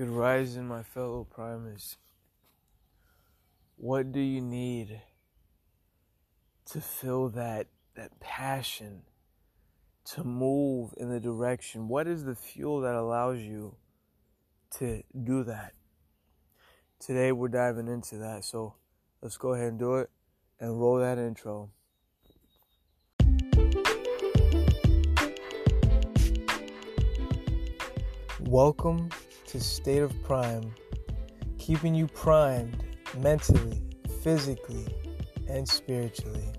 Good rising, my fellow primers. What do you need to feel that that passion to move in the direction? What is the fuel that allows you to do that? Today we're diving into that. So let's go ahead and do it and roll that intro. Welcome to State of Prime, keeping you primed mentally, physically, and spiritually.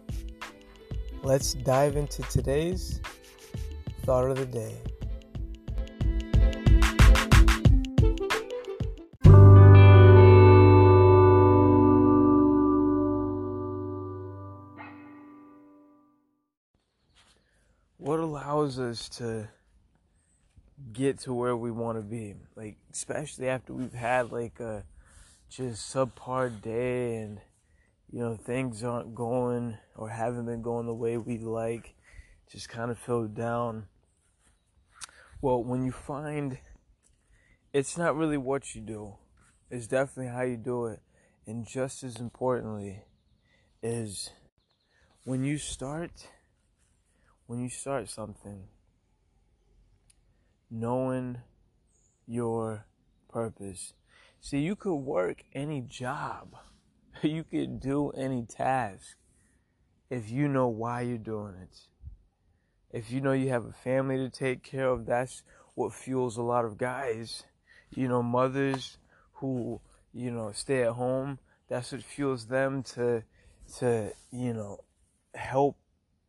Let's dive into today's thought of the day. What allows us to get to where we want to be. Like, especially after we've had like a just subpar day and, you know, things aren't going or haven't been going the way we like, just kind of feel down. Well, when you find it's not really what you do, it's definitely how you do it. And just as importantly, is when you start, when you start something, knowing your purpose. See, you could work any job, you could do any task if you know why you're doing it. If you know you have a family to take care of, that's what fuels a lot of guys. You know, mothers who, you know, stay at home, that's what fuels them to to, you know, help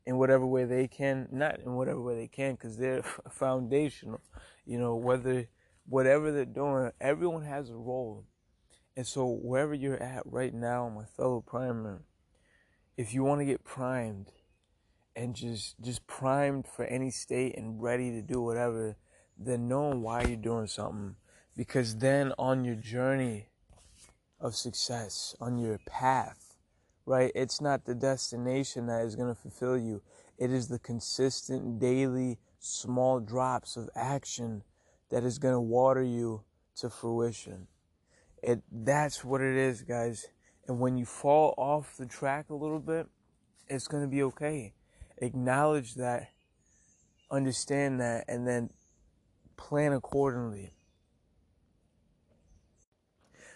in whatever way they can, not in whatever way they can, because they're foundational. You know, whether whatever they're doing, everyone has a role. And so wherever you're at right now, my fellow primer, if you want to get primed and just just primed for any state and ready to do whatever, then knowing why you're doing something. Because then on your journey of success, on your path, right? It's not the destination that is going to fulfill you. It is the consistent daily small drops of action that is going to water you to fruition. It that's what it is, guys. And when you fall off the track a little bit, it's going to be okay. Acknowledge that, understand that, and then plan accordingly.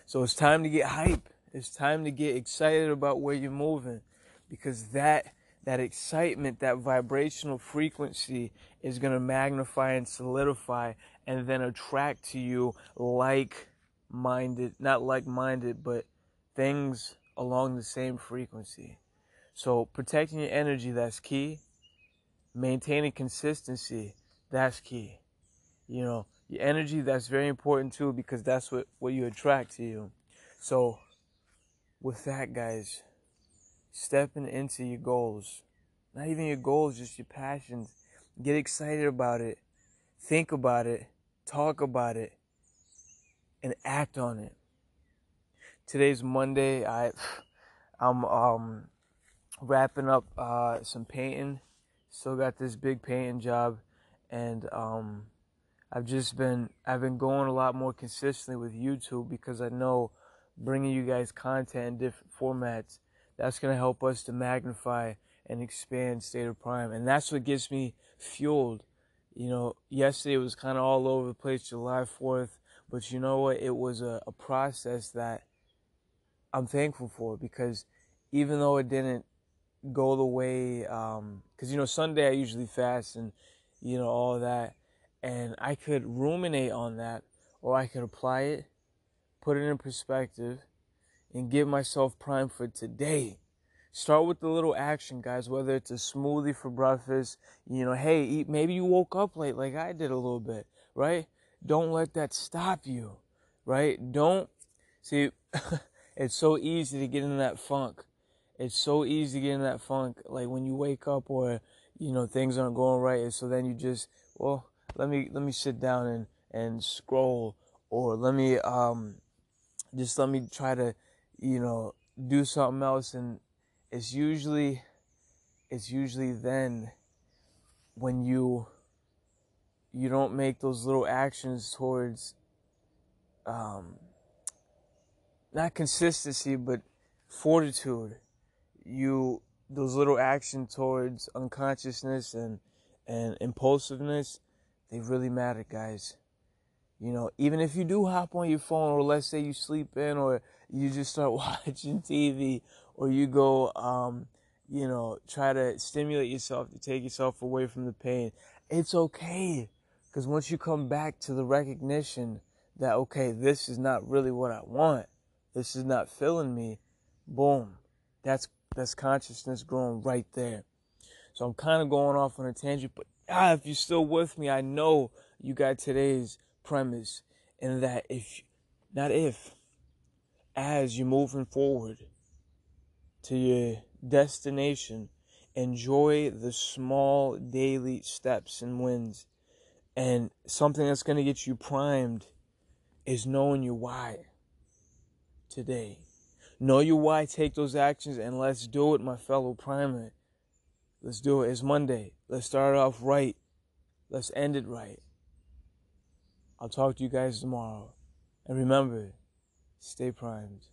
So it's time to get hype. It's time to get excited about where you're moving because that that excitement, that vibrational frequency is going to magnify and solidify and then attract to you like minded, not like minded, but things along the same frequency. So protecting your energy, that's key. Maintaining consistency, that's key. You know, your energy, that's very important too because that's what, what you attract to you. So with that, guys, stepping into your goals, not even your goals, just your passions. Get excited about it, think about it, talk about it, and act on it. Today's Monday. I, I'm um, wrapping up uh, some painting. Still got this big painting job, and um, I've just been I've been going a lot more consistently with YouTube because I know bringing you guys content in different formats. That's going to help us to magnify and expand State of Prime. And that's what gets me fueled. You know, yesterday was kind of all over the place, July 4th, but you know what? It was a, a process that I'm thankful for because even though it didn't go the way, because, um, you know, Sunday I usually fast and, you know, all that. And I could ruminate on that or I could apply it put it in perspective, and get myself primed for today. Start with the little action, guys, whether it's a smoothie for breakfast, you know, hey, eat, maybe you woke up late like I did a little bit, right? Don't let that stop you, right? Don't, see, it's so easy to get in that funk. It's so easy to get in that funk, like when you wake up or, you know, things aren't going right. And so then you just, well, let me, let me sit down and, and scroll or let me, um, just let me try to, you know, do something else. And it's usually, it's usually then when you, you don't make those little actions towards um, not consistency, but fortitude. You those little actions towards unconsciousness and and impulsiveness, they really matter, guys. You know, even if you do hop on your phone, or let's say you sleep in, or you just start watching TV, or you go, um, you know, try to stimulate yourself to take yourself away from the pain. It's okay. Because once you come back to the recognition that, okay, this is not really what I want, this is not filling me, boom, that's, that's consciousness growing right there. So I'm kind of going off on a tangent, but ah, if you're still with me, I know you got today's premise in that if, not if, as you're moving forward to your destination, enjoy the small daily steps and wins. And something that's going to get you primed is knowing your why today. Know your why, take those actions, and let's do it, my fellow primer. Let's do it. It's Monday. Let's start off right. Let's end it right. I'll talk to you guys tomorrow. And remember, stay primed.